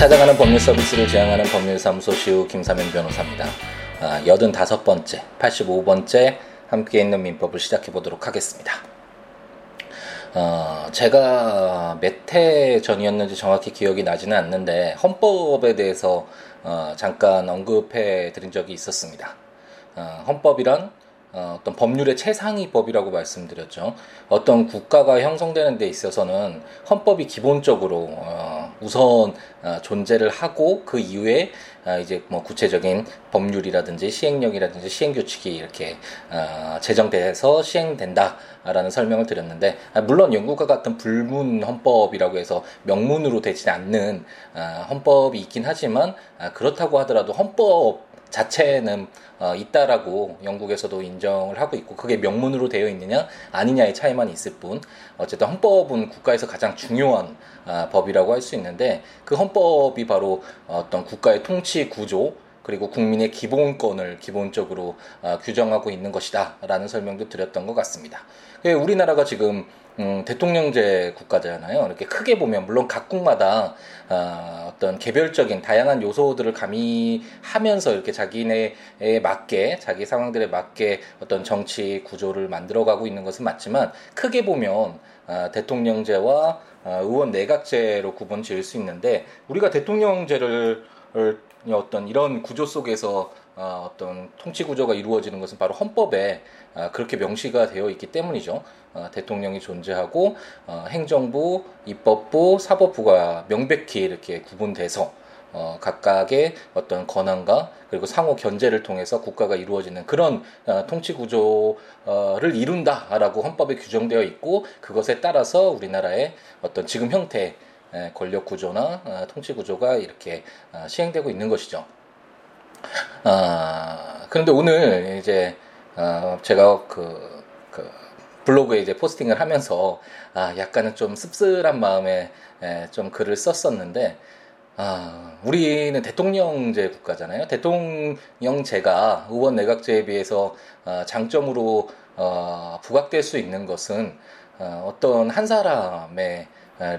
찾아가는 법률 서비스를 지향하는 법률사무소 시우 김사면 변호사입니다. 아, 85번째, 85번째 함께 있는 민법을 시작해 보도록 하겠습니다. 어, 제가 몇 해 전이었는지 정확히 기억이 나지는 않는데 헌법에 대해서 어, 잠깐 언급해 드린 적이 있었습니다. 어, 헌법이란 어, 어떤 법률의 최상위 법이라고 말씀드렸죠. 어떤 국가가 형성되는 데 있어서는 헌법이 기본적으로 어, 우선 어, 존재를 하고 그 이후에 어, 이제 뭐 구체적인 법률이라든지 시행령이라든지 시행규칙이 이렇게 어, 제정돼서 시행된다라는 설명을 드렸는데 아, 물론 영국과 같은 불문 헌법이라고 해서 명문으로 되지 않는 어, 헌법이 있긴 하지만 아, 그렇다고 하더라도 헌법 자체는 어, 있다라고 영국에서도 인정을 하고 있고 그게 명문으로 되어 있느냐 아니냐의 차이만 있을 뿐 어쨌든 헌법은 국가에서 가장 중요한 어, 법이라고 할 수 있는데 그 헌 법이 바로 어떤 국가의 통치 구조 그리고 국민의 기본권을 기본적으로 어, 규정하고 있는 것이다라는 설명도 드렸던 것 같습니다. 예, 우리나라가 지금 음, 대통령제 국가잖아요. 이렇게 크게 보면 물론 각 국마다 어, 어떤 개별적인 다양한 요소들을 가미하면서 이렇게 자기네에 맞게 자기 상황들에 맞게 어떤 정치 구조를 만들어가고 있는 것은 맞지만 크게 보면 어, 대통령제와 어, 의원 내각제로 구분 지을 수 있는데 우리가 대통령제를 어떤 이런 구조 속에서 어, 어떤 통치 구조가 이루어지는 것은 바로 헌법에 어, 그렇게 명시가 되어 있기 때문이죠. 어, 대통령이 존재하고 어, 행정부, 입법부, 사법부가 명백히 이렇게 구분돼서 어, 각각의 어떤 권한과 그리고 상호 견제를 통해서 국가가 이루어지는 그런 어, 통치 구조를 이룬다라고 헌법에 규정되어 있고 그것에 따라서 우리나라의 어떤 지금 형태 권력 구조나 어, 통치 구조가 이렇게 어, 시행되고 있는 것이죠. 아, 그런데 오늘 이제 어, 제가 그, 그 블로그에 이제 포스팅을 하면서 아, 약간은 좀 씁쓸한 마음에 에, 좀 글을 썼었는데 아, 우리는 대통령제 국가잖아요. 대통령제가 의원 내각제에 비해서 어, 장점으로 어, 부각될 수 있는 것은 어, 어떤 한 사람의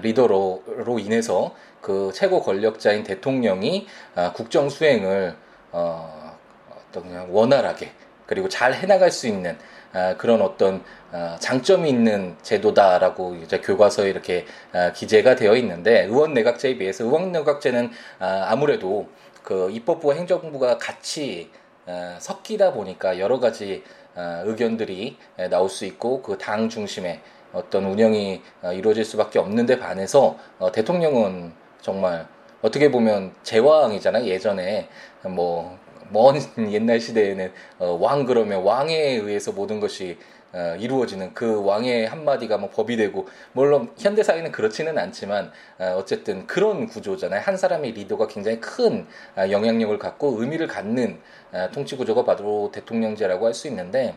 리더로 인해서 그 최고 권력자인 대통령이 아, 국정 수행을 어, 어떤 그냥 원활하게 그리고 잘 해나갈 수 있는 아, 그런 어떤 아, 장점이 있는 제도다라고 이제 교과서에 이렇게 아, 기재가 되어 있는데 의원 내각제에 비해서 의원 내각제는 아, 아무래도 그 입법부와 행정부가 같이 아, 섞이다 보니까 여러 가지 아, 의견들이 나올 수 있고 그 당 중심의 어떤 운영이 아, 이루어질 수밖에 없는데 반해서 어, 대통령은 정말 어떻게 보면 제왕이잖아요. 예전에 뭐 먼 옛날 시대에는 어, 왕 그러면 왕에 의해서 모든 것이 어, 이루어지는 그 왕의 한마디가 뭐 법이 되고 물론 현대 사회는 그렇지는 않지만 어, 어쨌든 그런 구조잖아요. 한 사람의 리더가 굉장히 큰 어, 영향력을 갖고 의미를 갖는 어, 통치 구조가 바로 대통령제라고 할 수 있는데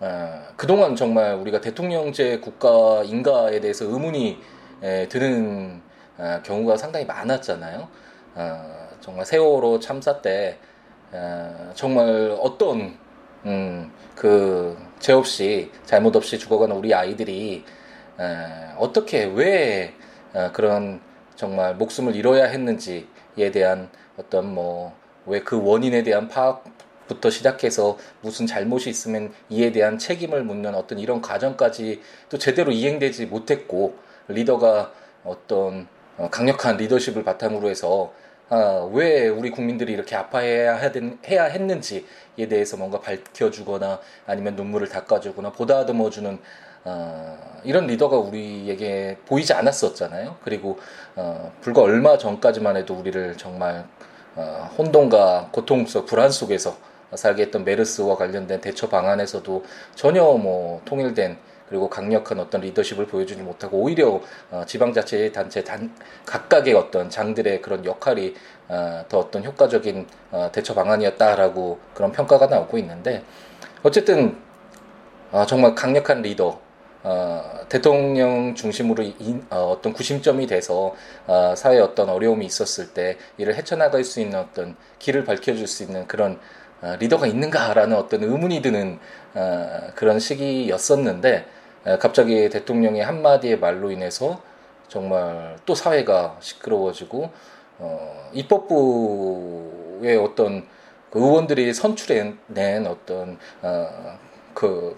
어, 그동안 정말 우리가 대통령제 국가인가에 대해서 의문이 에, 드는 어, 경우가 상당히 많았잖아요. 어, 정말 세월호 참사 때 어, 정말 어떤 음, 그죄 없이 잘못 없이 죽어가는 우리 아이들이 에, 어떻게 왜 어, 그런 정말 목숨을 잃어야 했는지에 대한 어떤 뭐 왜 그 원인에 대한 파악 부터 시작해서 무슨 잘못이 있으면 이에 대한 책임을 묻는 어떤 이런 과정까지 또 제대로 이행되지 못했고 리더가 어떤 어, 강력한 리더십을 바탕으로 해서 아, 왜 우리 국민들이 이렇게 아파해야 해야 했는지에 대해서 뭔가 밝혀주거나 아니면 눈물을 닦아주거나 보다듬어주는 어, 이런 리더가 우리에게 보이지 않았었잖아요. 그리고 어, 불과 얼마 전까지만 해도 우리를 정말 어, 혼돈과 고통 속 불안 속에서 살게 했던 메르스와 관련된 대처 방안에서도 전혀 뭐 통일된 그리고 강력한 어떤 리더십을 보여주지 못하고 오히려 어, 지방자치 단체 단 각각의 어떤 장들의 그런 역할이 어, 더 어떤 효과적인 어, 대처 방안이었다라고 그런 평가가 나오고 있는데 어쨌든 어, 정말 강력한 리더 어, 대통령 중심으로 인, 어, 어떤 구심점이 돼서 어, 사회에 어떤 어려움이 있었을 때 이를 헤쳐나갈 수 있는 어떤 길을 밝혀줄 수 있는 그런 어, 리더가 있는가라는 어떤 의문이 드는 어, 그런 시기였었는데 어, 갑자기 대통령의 한마디의 말로 인해서 정말 또 사회가 시끄러워지고 어, 입법부의 어떤 그 의원들이 선출해낸 어떤 어, 그,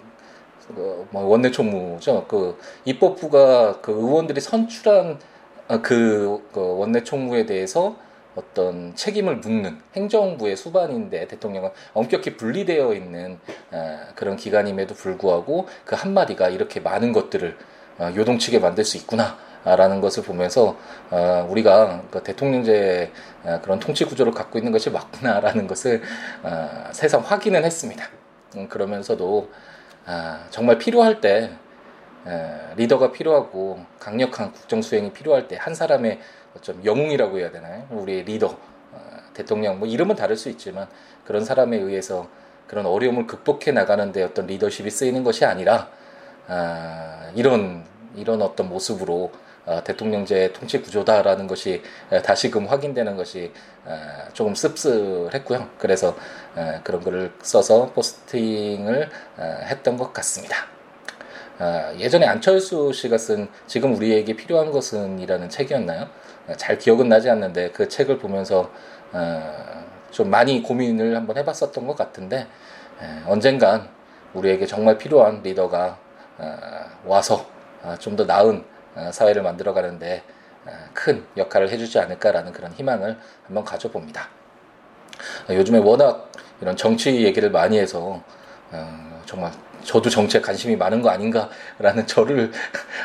그뭐 원내 총무죠. 그 입법부가 그 의원들이 선출한 어, 그, 그 원내 총무에 대해서 어떤 책임을 묻는 행정부의 수반인데 대통령은 엄격히 분리되어 있는 어, 그런 기관임에도 불구하고 그 한마디가 이렇게 많은 것들을 어, 요동치게 만들 수 있구나. 라는 것을 보면서 어, 우리가 그 대통령제 어, 그런 통치 구조를 갖고 있는 것이 맞구나라는 것을 어, 새삼 확인은 했습니다. 음, 그러면서도 아, 정말 필요할 때 에, 리더가 필요하고 강력한 국정 수행이 필요할 때 한 사람의 좀 영웅이라고 해야 되나요? 우리의 리더, 어, 대통령 뭐 이름은 다를 수 있지만 그런 사람에 의해서 그런 어려움을 극복해 나가는데 어떤 리더십이 쓰이는 것이 아니라 아, 이런 이런 어떤 모습으로 어, 대통령제 통치 구조다라는 것이 다시금 확인되는 것이 어, 조금 씁쓸했고요. 그래서 어, 그런 글을 써서 포스팅을 어, 했던 것 같습니다. 어, 예전에 안철수 씨가 쓴 지금 우리에게 필요한 것은이라는 책이었나요? 어, 잘 기억은 나지 않는데 그 책을 보면서 좀 많이 고민을 한번 해봤었던 것 같은데 언젠간 우리에게 정말 필요한 리더가 와서 좀더 나은 어, 사회를 만들어가는데 어, 큰 역할을 해주지 않을까라는 그런 희망을 한번 가져봅니다. 어, 요즘에 워낙 이런 정치 얘기를 많이 해서 정말 저도 정치에 관심이 많은 거 아닌가라는 저를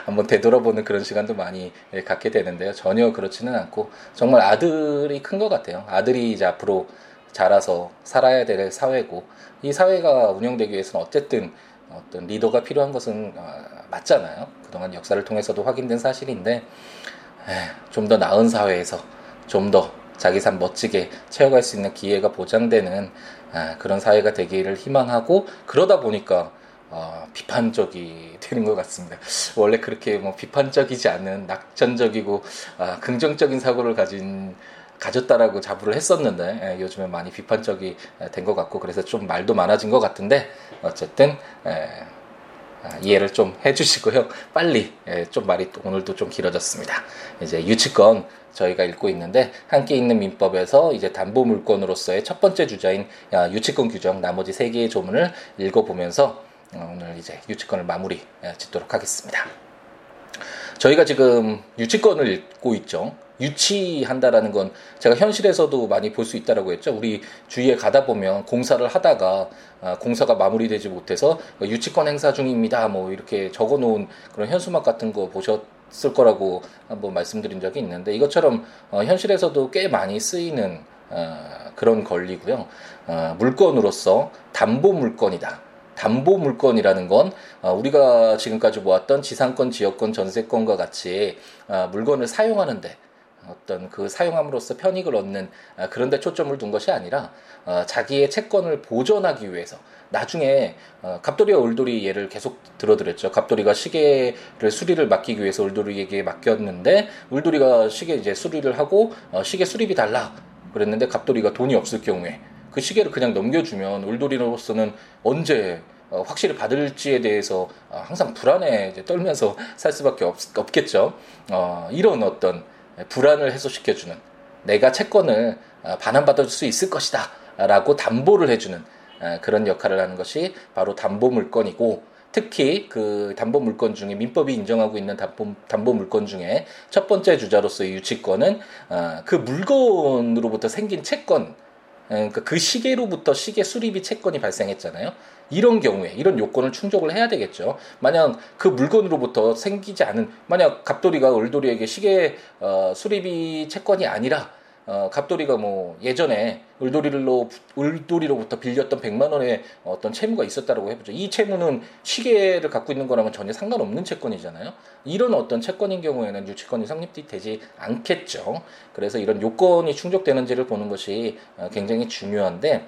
한번 되돌아보는 그런 시간도 많이 예, 갖게 되는데요. 전혀 그렇지는 않고 정말 아들이 큰 것 같아요. 아들이 이제 앞으로 자라서 살아야 될 사회고 이 사회가 운영되기 위해서는 어쨌든 어떤 리더가 필요한 것은 맞잖아요. 그동안 역사를 통해서도 확인된 사실인데 좀 더 나은 사회에서 좀더 자기 삶 멋지게 채워갈 수 있는 기회가 보장되는 아, 그런 사회가 되기를 희망하고 그러다 보니까 어, 비판적이 되는 것 같습니다. 원래 그렇게 뭐 비판적이지 않은 낙천적이고 아, 긍정적인 사고를 가진 가졌다라고 자부를 했었는데 예, 요즘에 많이 비판적이 된 것 같고 그래서 좀 말도 많아진 것 같은데 어쨌든 예, 아, 이해를 좀 해주시고요. 빨리 예, 좀 말이 오늘도 좀 길어졌습니다. 이제 유치권 저희가 읽고 있는데 함께 있는 민법에서 이제 담보 물건으로서의 첫 번째 주자인 유치권 규정 나머지 세 개의 조문을 읽어보면서 어, 오늘 이제 유치권을 마무리 예, 짓도록 하겠습니다. 저희가 지금 유치권을 읽고 있죠. 유치한다라는 건 제가 현실에서도 많이 볼 수 있다라고 했죠. 우리 주위에 가다 보면 공사를 하다가 아, 공사가 마무리되지 못해서 유치권 행사 중입니다. 뭐 이렇게 적어 놓은 그런 현수막 같은 거 보셨을 거라고 한번 말씀드린 적이 있는데 이것처럼 어, 현실에서도 꽤 많이 쓰이는 어, 그런 권리고요. 어, 물건으로서 담보 물건이다. 담보 물건이라는 건 우리가 지금까지 모았던 지상권, 지역권, 전세권과 같이 물건을 사용하는데 어떤 그 사용함으로써 편익을 얻는 아, 그런 데 초점을 둔 것이 아니라 어, 자기의 채권을 보존하기 위해서 나중에 어, 갑돌이와 울돌이 예를 계속 들어드렸죠. 갑돌이가 시계를 수리를 맡기기 위해서 울돌이에게 맡겼는데 울돌이가 시계 이제 수리를 하고 어, 시계 수리비 달라 그랬는데 갑돌이가 돈이 없을 경우에 그 시계를 그냥 넘겨주면 울돌이로서는 언제 어, 확실히 받을지에 대해서 어, 항상 불안에 떨면서 살 수밖에 없, 없겠죠. 어, 이런 어떤 불안을 해소시켜주는 내가 채권을 어, 반환받을 수 있을 것이다 라고 담보를 해주는 어, 그런 역할을 하는 것이 바로 담보 물건이고 특히 그 담보 물건 중에 민법이 인정하고 있는 담보, 담보 물건 중에 첫 번째 주자로서의 유치권은 어, 그 물건으로부터 생긴 채권 그러니까 그 시계로부터 시계 수리비 채권이 발생했잖아요. 이런 경우에 이런 요건을 충족을 해야 되겠죠. 만약 그 물건으로부터 생기지 않은 만약 갑돌이가 을돌이에게 시계 어, 수리비 채권이 아니라 어, 갑돌이가 뭐 예전에 을돌이로 을돌이로부터 빌렸던 100만 원의 어떤 채무가 있었다라고 해보죠. 이 채무는 시계를 갖고 있는 거랑은 전혀 상관없는 채권이잖아요. 이런 어떤 채권인 경우에는 유치권이 성립되지 않겠죠. 그래서 이런 요건이 충족되는지를 보는 것이 어, 굉장히 중요한데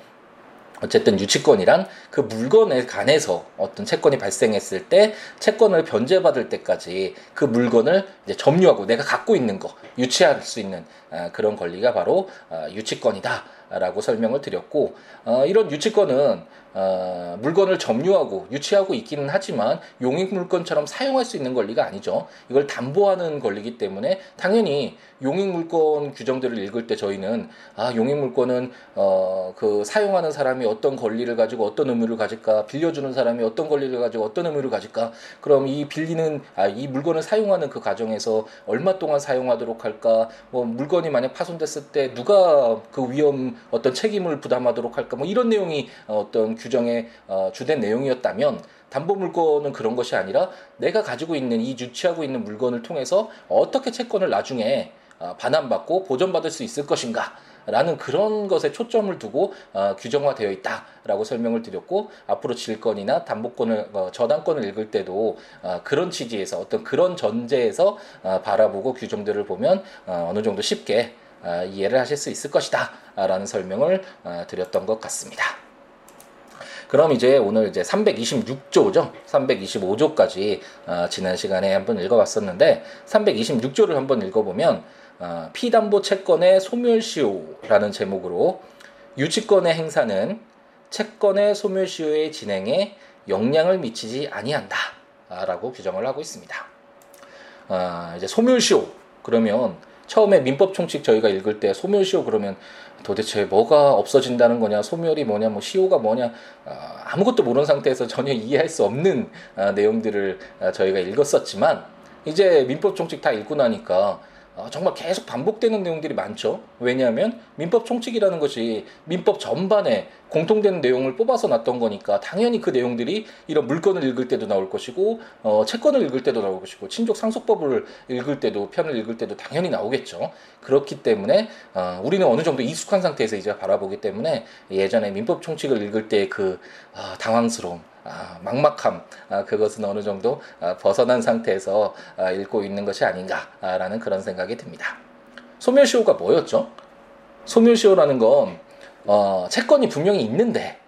어쨌든 유치권이란 그 물건에 관해서 어떤 채권이 발생했을 때 채권을 변제받을 때까지 그 물건을 이제 점유하고 내가 갖고 있는 거 유치할 수 있는 아, 그런 권리가 바로 아, 유치권이다 라고 설명을 드렸고 어, 이런 유치권은 어, 물건을 점유하고 유치하고 있기는 하지만 용익 물건처럼 사용할 수 있는 권리가 아니죠. 이걸 담보하는 권리이기 때문에 당연히 용익 물건 규정들을 읽을 때 저희는 아 용익 물건은 어, 그 사용하는 사람이 어떤 권리를 가지고 어떤 의무를 가질까 빌려주는 사람이 어떤 권리를 가지고 어떤 의무를 가질까 그럼 이 빌리는 아 이 물건을 사용하는 그 과정에서 얼마 동안 사용하도록 할까 뭐 물건이 만약 파손됐을 때 누가 그 위험 어떤 책임을 부담하도록 할까 뭐 이런 내용이 어떤 규정의 어, 주된 내용이었다면 담보 물건은 그런 것이 아니라 내가 가지고 있는 이 유치하고 있는 물건을 통해서 어떻게 채권을 나중에 어, 반환받고 보존받을 수 있을 것인가 라는 그런 것에 초점을 두고 어, 규정화되어 있다라고 설명을 드렸고 앞으로 질권이나 담보권을 어, 저당권을 읽을 때도 어, 그런 취지에서 어떤 그런 전제에서 어, 바라보고 규정들을 보면 어, 어느 정도 쉽게 어, 이해를 하실 수 있을 것이다 라는 설명을 어, 드렸던 것 같습니다. 그럼 이제 오늘 이제 326조죠. 325조까지 어, 지난 시간에 한번 읽어봤었는데 326조를 한번 읽어보면 어, 피담보 채권의 소멸시효라는 제목으로 유치권의 행사는 채권의 소멸시효의 진행에 영향을 미치지 아니한다라고 규정을 하고 있습니다. 어, 이제 소멸시효 그러면 처음에 민법 총칙 저희가 읽을 때 소멸시효 그러면 도대체 뭐가 없어진다는 거냐, 소멸이 뭐냐, 뭐 시효가 뭐냐 아, 아무것도 모르는 상태에서 전혀 이해할 수 없는 아, 내용들을 아, 저희가 읽었었지만 이제 민법 총칙 다 읽고 나니까 어, 정말 계속 반복되는 내용들이 많죠. 왜냐하면 민법 총칙이라는 것이 민법 전반에 공통된 내용을 뽑아서 놨던 거니까 당연히 그 내용들이 이런 물건을 읽을 때도 나올 것이고 어, 채권을 읽을 때도 나올 것이고 친족 상속법을 읽을 때도 편을 읽을 때도 당연히 나오겠죠. 그렇기 때문에 어, 우리는 어느 정도 익숙한 상태에서 이제 바라보기 때문에 예전에 민법 총칙을 읽을 때그 어, 당황스러움 아, 막막함 아, 그것은 어느 정도 아, 벗어난 상태에서 아, 읽고 있는 것이 아닌가라는 그런 생각이 듭니다. 소멸시효가 뭐였죠? 소멸시효라는 건 어, 채권이 분명히 있는데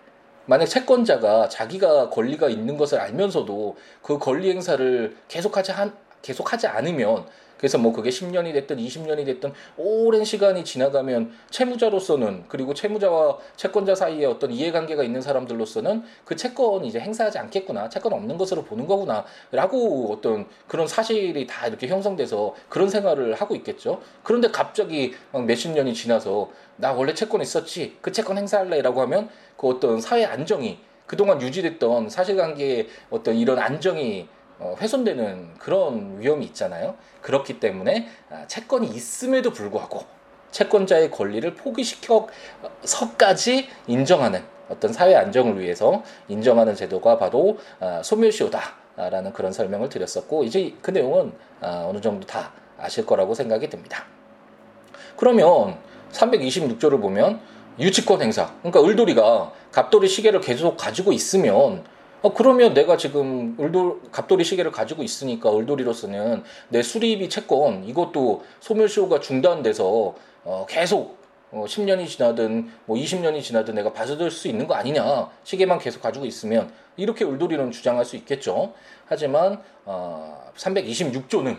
만약 채권자가 자기가 권리가 있는 것을 알면서도 그 권리 행사를 계속하지 한, 계속하지 않으면 그래서 뭐 그게 10년이 됐든 20년이 됐든 오랜 시간이 지나가면 채무자로서는 그리고 채무자와 채권자 사이에 어떤 이해관계가 있는 사람들로서는 그 채권 이제 행사하지 않겠구나 채권 없는 것으로 보는 거구나 라고 어떤 그런 사실이 다 이렇게 형성돼서 그런 생활을 하고 있겠죠. 그런데 갑자기 몇십 년이 지나서 나 원래 채권 있었지 그 채권 행사할래 라고 하면 그 어떤 사회 안정이 그동안 유지됐던 사실관계의 어떤 이런 안정이 어, 훼손되는 그런 위험이 있잖아요. 그렇기 때문에 아, 채권이 있음에도 불구하고 채권자의 권리를 포기시켜서까지 인정하는 어떤 사회 안정을 위해서 인정하는 제도가 바로 아, 소멸시효다라는 그런 설명을 드렸었고 이제 그 내용은 아, 어느 정도 다 아실 거라고 생각이 듭니다. 그러면 326조를 보면 유치권 행사, 그러니까 을돌이가 갑돌이 시계를 계속 가지고 있으면 어, 그러면 내가 지금 을돌, 갑돌이 시계를 가지고 있으니까 을돌이로서는 내 수리비 채권 이것도 소멸시효가 중단돼서 어, 계속 어, 10년이 지나든 뭐 20년이 지나든 내가 받아들 수 있는 거 아니냐 시계만 계속 가지고 있으면 이렇게 을돌이는 주장할 수 있겠죠. 하지만 어, 326조는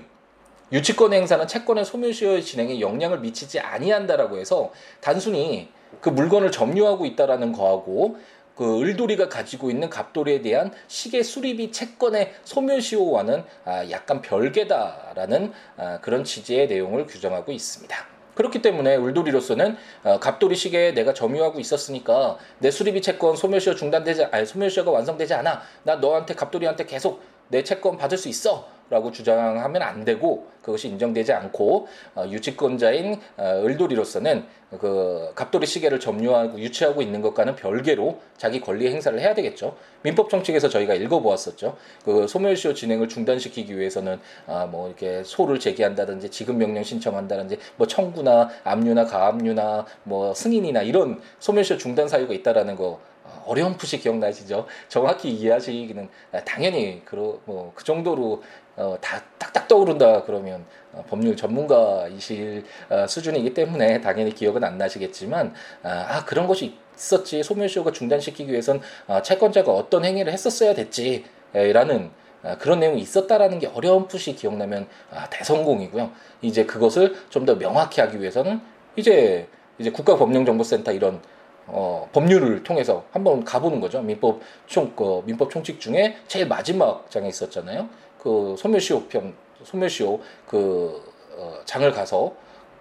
유치권 행사는 채권의 소멸시효의 진행에 영향을 미치지 아니한다라고 해서 단순히 그 물건을 점유하고 있다라는 거하고 그 을돌이가 가지고 있는 갑돌이에 대한 시계 수리비 채권의 소멸시효와는 아, 약간 별개다라는 아, 그런 취지의 내용을 규정하고 있습니다. 그렇기 때문에 울돌이로서는 어, 갑돌이 시계에 내가 점유하고 있었으니까 내 수리비 채권 소멸시효 중단되지 아니 소멸시효가 완성되지 않아 나 너한테 갑돌이한테 계속 내 채권 받을 수 있어 라고 주장하면 안 되고 그것이 인정되지 않고 어, 유치권자인 어, 을돌이로서는 그 갑돌이 시계를 점유하고 유치하고 있는 것과는 별개로 자기 권리 행사를 해야 되겠죠. 민법 정책에서 저희가 읽어보았었죠. 그 소멸시효 진행을 중단시키기 위해서는 아, 뭐 이렇게 소를 제기한다든지 지급 명령 신청한다든지 뭐 청구나 압류나 가압류나 뭐 승인이나 이런 소멸시효 중단 사유가 있다라는 거 어려운 푸시 기억나시죠? 정확히 이해하시기는 당연히 그, 뭐, 그 정도로 어, 다 딱딱 떠오른다 그러면 어, 법률 전문가이실 어, 수준이기 때문에 당연히 기억은 안 나시겠지만 아, 아 그런 것이 있었지 소멸시효가 중단시키기 위해선 아, 채권자가 어떤 행위를 했었어야 됐지라는 아, 그런 내용이 있었다라는 게 어렴풋이 기억나면 아, 대성공이고요. 이제 그것을 좀 더 명확히 하기 위해서는 이제 이제 국가법령정보센터 이런 어, 법률을 통해서 한번 가보는 거죠. 민법 총, 그 민법 총칙 중에 제일 마지막 장에 있었잖아요. 그 소멸시효 편, 소멸시효 그 어, 장을 가서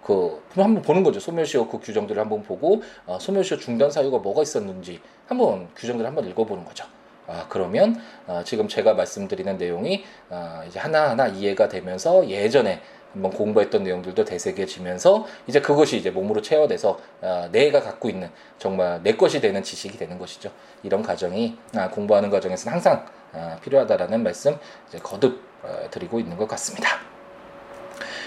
그 한번 보는 거죠. 소멸시효 그 규정들을 한번 보고 어, 소멸시효 중단 사유가 뭐가 있었는지 한번 규정들을 한번 읽어보는 거죠. 아, 그러면 어, 지금 제가 말씀드리는 내용이 어, 이제 하나하나 이해가 되면서 예전에 한번 공부했던 내용들도 되새겨지면서 이제 그것이 이제 몸으로 체화돼서 어, 내가 갖고 있는 정말 내 것이 되는 지식이 되는 것이죠. 이런 과정이 아, 공부하는 과정에서는 항상 아, 필요하다라는 말씀 거듭 어, 드리고 있는 것 같습니다.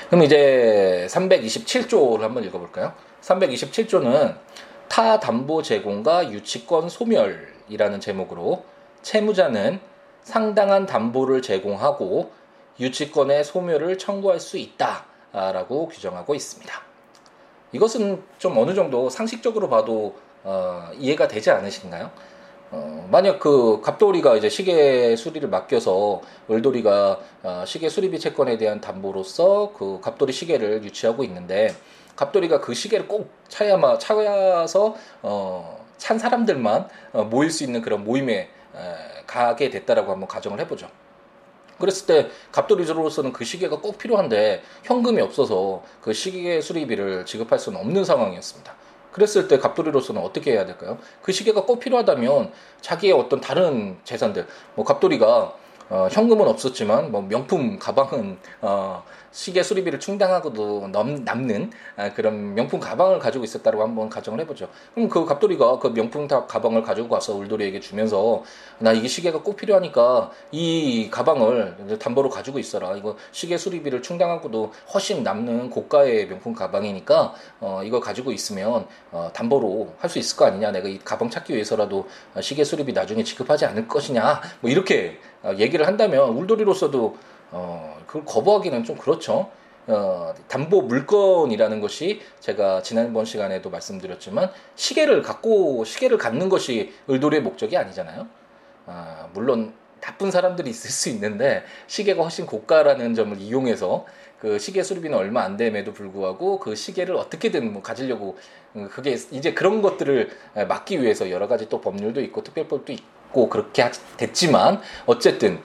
그럼 이제 327조를 한번 읽어볼까요? 327조는 타 담보 제공과 유치권 소멸이라는 제목으로 채무자는 상당한 담보를 제공하고 유치권의 소멸을 청구할 수 있다라고 규정하고 있습니다. 이것은 좀 어느 정도 상식적으로 봐도 어, 이해가 되지 않으신가요? 어, 만약 그 갑돌이가 이제 시계 수리를 맡겨서 을돌이가 어, 시계 수리비 채권에 대한 담보로서 그 갑돌이 시계를 유치하고 있는데 갑돌이가 그 시계를 꼭 차야마 차야서 어, 찬 사람들만 어, 모일 수 있는 그런 모임에 에, 가게 됐다라고 한번 가정을 해보죠. 그랬을 때 갑돌이로서는 그 시계가 꼭 필요한데 현금이 없어서 그 시계 수리비를 지급할 수는 없는 상황이었습니다. 그랬을 때 갑돌이로서는 어떻게 해야 될까요? 그 시계가 꼭 필요하다면 자기의 어떤 다른 재산들, 뭐 갑돌이가 어, 현금은 없었지만 뭐 명품 가방은 어, 시계 수리비를 충당하고도 넘, 남는 아, 그런 명품 가방을 가지고 있었다고 한번 가정을 해보죠. 그럼 그 갑돌이가 그 명품 가방을 가지고 가서 울돌이에게 주면서 나 이게 시계가 꼭 필요하니까 이 가방을 담보로 가지고 있어라. 이거 시계 수리비를 충당하고도 훨씬 남는 고가의 명품 가방이니까 어, 이거 가지고 있으면 어, 담보로 할 수 있을 거 아니냐. 내가 이 가방 찾기 위해서라도 시계 수리비 나중에 지급하지 않을 것이냐. 뭐 이렇게 어, 얘기를 한다면 울돌이로서도 어, 그걸 거부하기는 좀 그렇죠. 어, 담보 물건이라는 것이 제가 지난번 시간에도 말씀드렸지만 시계를 갖고 시계를 갖는 것이 을돌이의 목적이 아니잖아요. 아, 물론 나쁜 사람들이 있을 수 있는데 시계가 훨씬 고가라는 점을 이용해서 그 시계 수리비는 얼마 안 됨에도 불구하고 그 시계를 어떻게든 뭐 가지려고 음, 그게 이제 그런 것들을 막기 위해서 여러 가지 또 법률도 있고 특별법도 있고 그렇게 됐지만 어쨌든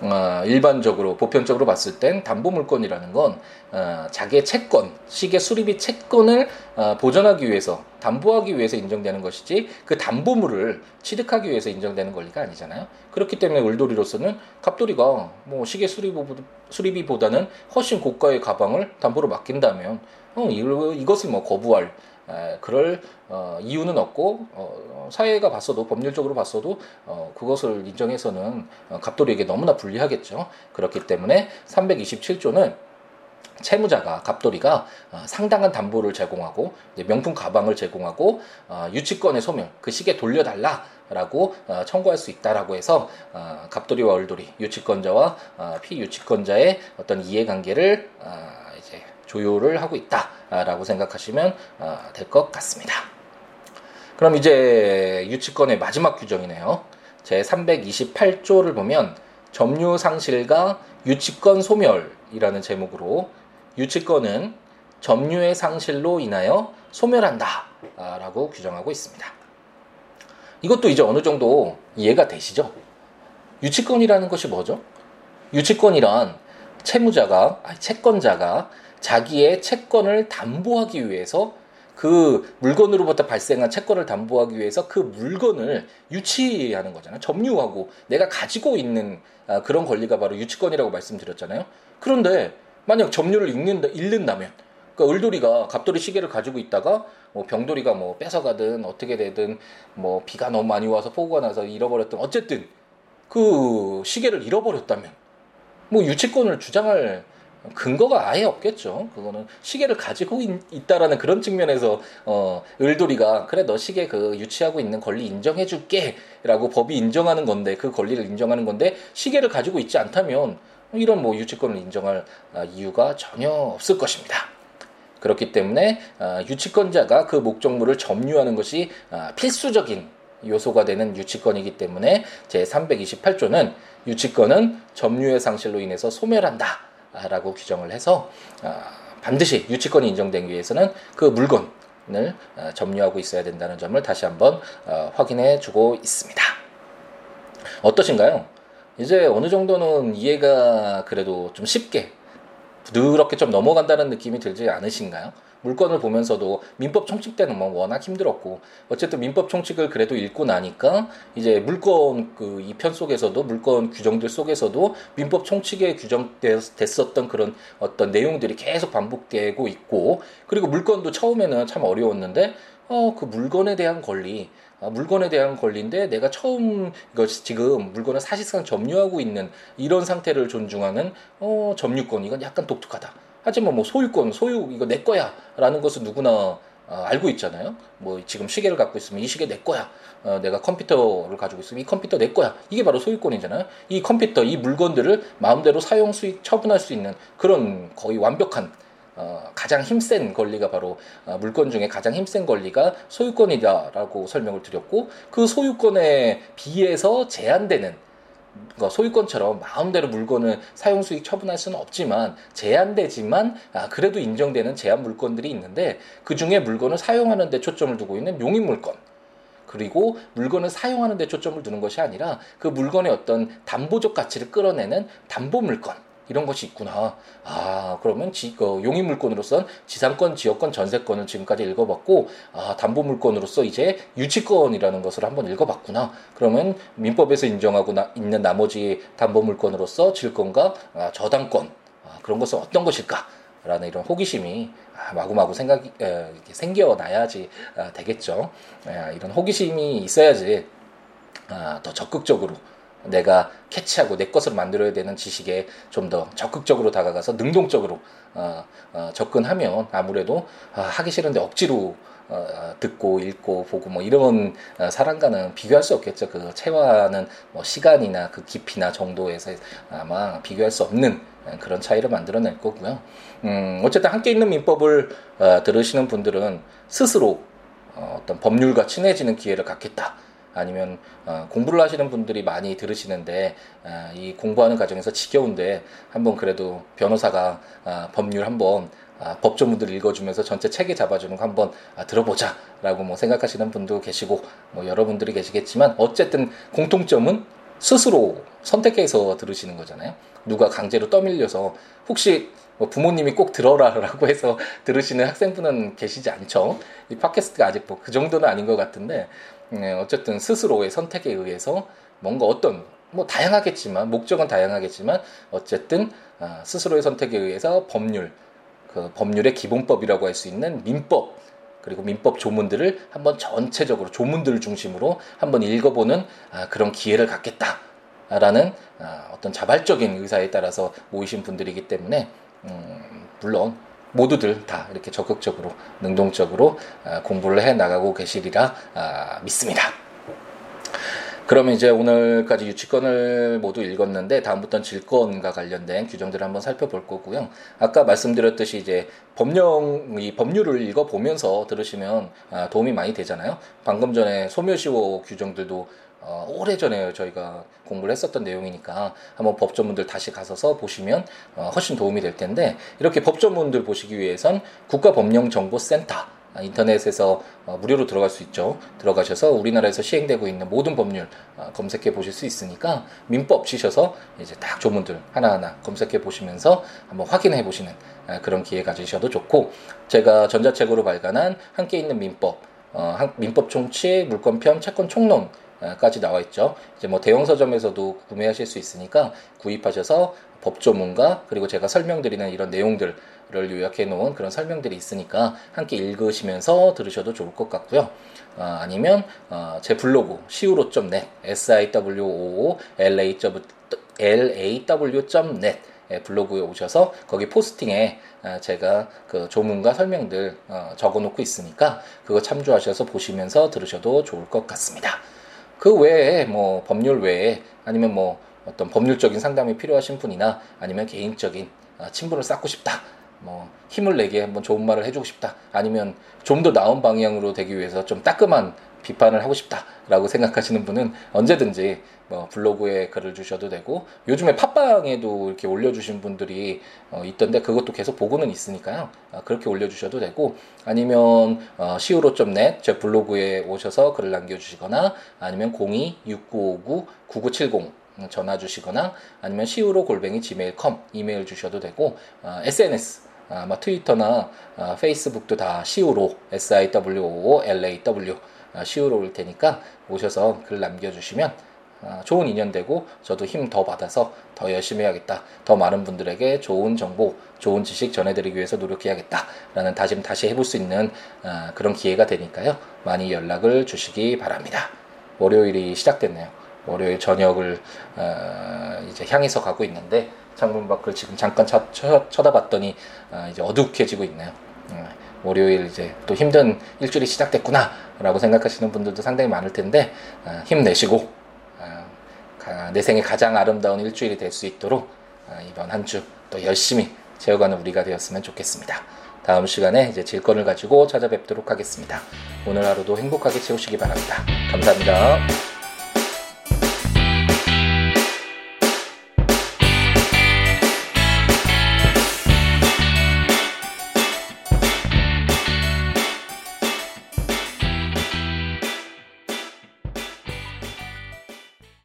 어, 일반적으로 보편적으로 봤을 땐 담보 물건이라는 건 어, 자기의 채권, 시계 수리비 채권을 어, 보존하기 위해서 담보하기 위해서 인정되는 것이지 그 담보물을 취득하기 위해서 인정되는 권리가 아니잖아요. 그렇기 때문에 울돌이로서는 갑돌이가 뭐 시계 수리비, 보다는 훨씬 고가의 가방을 담보로 맡긴다면 어, 이것을 뭐 거부할 그럴 어, 이유는 없고 어, 사회가 봤어도 법률적으로 봤어도 어, 그것을 인정해서는 어, 갑돌이에게 너무나 불리하겠죠. 그렇기 때문에 327조는 채무자가 갑돌이가 어, 상당한 담보를 제공하고 명품 가방을 제공하고 어, 유치권의 소멸 그 시계 돌려달라라고 어, 청구할 수 있다라고 해서 어, 갑돌이와 얼돌이 유치권자와 어, 피유치권자의 어떤 이해관계를 어, 이제 조율을 하고 있다 라고 생각하시면 어, 될것 같습니다. 그럼 이제 유치권의 마지막 규정이네요. 제 328조를 보면 점유 상실과 유치권 소멸이라는 제목으로 유치권은 점유의 상실로 인하여 소멸한다 라고 규정하고 있습니다. 이것도 이제 어느 정도 이해가 되시죠? 유치권이라는 것이 뭐죠? 유치권이란 채무자가 아니 채권자가 자기의 채권을 담보하기 위해서 그 물건으로부터 발생한 채권을 담보하기 위해서 그 물건을 유치하는 거잖아요. 점유하고 내가 가지고 있는 아, 그런 권리가 바로 유치권이라고 말씀드렸잖아요. 그런데 만약 점유를 잃는다, 잃는다면 그러니까 을돌이가 갑돌이 시계를 가지고 있다가 뭐 병돌이가 뭐 뺏어가든 어떻게 되든 뭐 비가 너무 많이 와서 폭우가 나서 잃어버렸든 어쨌든 그 시계를 잃어버렸다면 뭐 유치권을 주장할 근거가 아예 없겠죠. 그거는 시계를 가지고 있, 다라는 그런 측면에서 어 을돌이가 그래 너 시계 그 유치하고 있는 권리 인정해줄게라고 법이 인정하는 건데 그 권리를 인정하는 건데 시계를 가지고 있지 않다면 이런 뭐 유치권을 인정할 아, 이유가 전혀 없을 것입니다. 그렇기 때문에 아, 유치권자가 그 목적물을 점유하는 것이 아, 필수적인 요소가 되는 유치권이기 때문에 제 328조는 유치권은 점유의 상실로 인해서 소멸한다 라고 규정을 해서 반드시 유치권이 인정되기 위해서는 그 물건을 점유하고 있어야 된다는 점을 다시 한번 어, 확인해 주고 있습니다. 어떠신가요? 이제 어느 정도는 이해가 그래도 좀 쉽게 부드럽게 좀 넘어간다는 느낌이 들지 않으신가요? 물건을 보면서도 민법 총칙 때는 뭐 워낙 힘들었고 어쨌든 민법 총칙을 그래도 읽고 나니까 이제 물건 그 이 편 속에서도 물건 규정들 속에서도 민법 총칙에 규정됐었던 그런 어떤 내용들이 계속 반복되고 있고 그리고 물건도 처음에는 참 어려웠는데 어 그 물건에 대한 권리 아, 물건에 대한 권리인데 내가 처음 이거 지금 물건을 사실상 점유하고 있는 이런 상태를 존중하는 어 점유권 이건 약간 독특하다. 하지만 뭐 소유권 소유 이거 내 거야라는 것은 누구나 어, 알고 있잖아요. 뭐 지금 시계를 갖고 있으면 이 시계 내 거야. 어, 내가 컴퓨터를 가지고 있으면 이 컴퓨터 내 거야. 이게 바로 소유권이잖아요. 이 컴퓨터 이 물건들을 마음대로 사용 수익 처분할 수 있는 그런 거의 완벽한 어, 가장 힘센 권리가 바로 어, 물건 중에 가장 힘센 권리가 소유권이다라고 설명을 드렸고 그 소유권에 비해서 제한되는 소유권처럼 마음대로 물건을 사용 수익 처분할 수는 없지만 제한되지만 아, 그래도 인정되는 제한 물건들이 있는데 그 중에 물건을 사용하는 데 초점을 두고 있는 용인 물건. 그리고 물건을 사용하는 데 초점을 두는 것이 아니라 그 물건의 어떤 담보적 가치를 끌어내는 담보 물건 이런 것이 있구나. 아, 그러면 지, 어, 용인 물건으로선 지상권, 지역권, 전세권을 지금까지 읽어봤고, 아, 담보 물건으로서 이제 유치권이라는 것을 한번 읽어봤구나. 그러면 민법에서 인정하고 나, 있는 나머지 담보 물건으로서 질권과 아, 저당권, 아, 그런 것은 어떤 것일까? 라는 이런 호기심이 아, 마구마구 생각이 에, 생겨나야지 아, 되겠죠. 에, 이런 호기심이 있어야지 아, 더 적극적으로 내가 캐치하고 내 것으로 만들어야 되는 지식에 좀 더 적극적으로 다가가서 능동적으로 어, 어, 접근하면 아무래도 아, 하기 싫은데 억지로 어, 어 듣고 읽고 보고 뭐 이런 어, 사람과는 비교할 수 없겠죠. 그 체화는 뭐 시간이나 그 깊이나 정도에서 아마 비교할 수 없는 그런 차이를 만들어낼 거고요. 음, 어쨌든 함께 있는 민법을 어, 들으시는 분들은 스스로 어, 어떤 법률과 친해지는 기회를 갖겠다. 아니면 어, 공부를 하시는 분들이 많이 들으시는데 어, 이 공부하는 과정에서 지겨운데 한번 그래도 변호사가 어, 법률 한번 아, 법조문들 읽어주면서 전체 체계 잡아주는 거 한번 아, 들어보자라고 뭐 생각하시는 분도 계시고 뭐 여러분들이 계시겠지만 어쨌든 공통점은 스스로 선택해서 들으시는 거잖아요. 누가 강제로 떠밀려서 혹시 뭐 부모님이 꼭 들어라라고 해서 들으시는 학생분은 계시지 않죠. 이 팟캐스트가 아직 뭐 그 정도는 아닌 것 같은데 네, 어쨌든 스스로의 선택에 의해서 뭔가 어떤 뭐 다양하겠지만 목적은 다양하겠지만 어쨌든 아, 스스로의 선택에 의해서 법률 그 법률의 기본법이라고 할 수 있는 민법 그리고 민법 조문들을 한번 전체적으로 조문들을 중심으로 한번 읽어보는 아, 그런 기회를 갖겠다라는 아, 어떤 자발적인 의사에 따라서 모이신 분들이기 때문에 음, 물론 모두들 다 이렇게 적극적으로 능동적으로 아, 공부를 해 나가고 계시리라 아, 믿습니다. 그러면 이제 오늘까지 유치권을 모두 읽었는데 다음부터는 질권과 관련된 규정들을 한번 살펴볼 거고요. 아까 말씀드렸듯이 이제 법령 이 법률을 읽어 보면서 들으시면 아, 도움이 많이 되잖아요. 방금 전에 소멸시효 규정들도 어, 오래전에 저희가 공부를 했었던 내용이니까 한번 법조문들 다시 가서서 보시면 어, 훨씬 도움이 될 텐데 이렇게 법조문들 보시기 위해선 국가법령정보센터 아, 인터넷에서 어, 무료로 들어갈 수 있죠. 들어가셔서 우리나라에서 시행되고 있는 모든 법률 어, 검색해 보실 수 있으니까 민법 치셔서 이제 딱 조문들 하나하나 검색해 보시면서 한번 확인해 보시는 아, 그런 기회 가지셔도 좋고 제가 전자책으로 발간한 함께 있는 민법 어, 민법 총칙 물권편 채권 총론 까지 나와 있죠. 이제 뭐 대형 서점에서도 구매하실 수 있으니까 구입하셔서 법조문과 그리고 제가 설명드리는 이런 내용들을 요약해 놓은 그런 설명들이 있으니까 함께 읽으시면서 들으셔도 좋을 것 같고요. 어, 아니면 어, 제 블로그 siwo.net s i w o o l a w.net 블로그에 오셔서 거기 포스팅에 어, 제가 그 조문과 설명들 어, 적어 놓고 있으니까 그거 참조하셔서 보시면서 들으셔도 좋을 것 같습니다. 그 외에 뭐 법률 외에 아니면 뭐 어떤 법률적인 상담이 필요하신 분이나 아니면 개인적인 아, 친분을 쌓고 싶다. 뭐 힘을 내게 한번 좋은 말을 해주고 싶다. 아니면 좀 더 나은 방향으로 되기 위해서 좀 따끔한 비판을 하고 싶다라고 생각하시는 분은 언제든지 뭐 블로그에 글을 주셔도 되고 요즘에 팟빵에도 이렇게 올려주신 분들이 어 있던데 그것도 계속 보고는 있으니까요 어 그렇게 올려주셔도 되고 아니면 어 siwo.net 제 블로그에 오셔서 글을 남겨주시거나 아니면 026959-9970 전화 주시거나 아니면 siwo 골뱅이 gmail.com 이메일 주셔도 되고 어 SNS 아마 트위터나 어, 페이스북도 다 siwo s i w o l a w 시우로 올 테니까 오셔서 글 남겨주시면 아, 좋은 인연 되고 저도 힘 더 받아서 더 열심히 해야겠다. 더 많은 분들에게 좋은 정보, 좋은 지식 전해드리기 위해서 노력해야겠다라는 다짐 다시 해볼 수 있는 아, 그런 기회가 되니까요. 많이 연락을 주시기 바랍니다. 월요일이 시작됐네요. 월요일 저녁을 어, 이제 향해서 가고 있는데 창문 밖을 지금 잠깐 쳐, 쳐, 쳐다봤더니 어, 이제 어둑해지고 있네요. 어, 월요일 이제 또 힘든 일주일이 시작됐구나라고 생각하시는 분들도 상당히 많을 텐데 어, 힘내시고 어, 내 생에 가장 아름다운 일주일이 될 수 있도록 어, 이번 한 주 또 열심히 채워가는 우리가 되었으면 좋겠습니다. 다음 시간에 이제 질권을 가지고 찾아뵙도록 하겠습니다. 오늘 하루도 행복하게 채우시기 바랍니다. 감사합니다.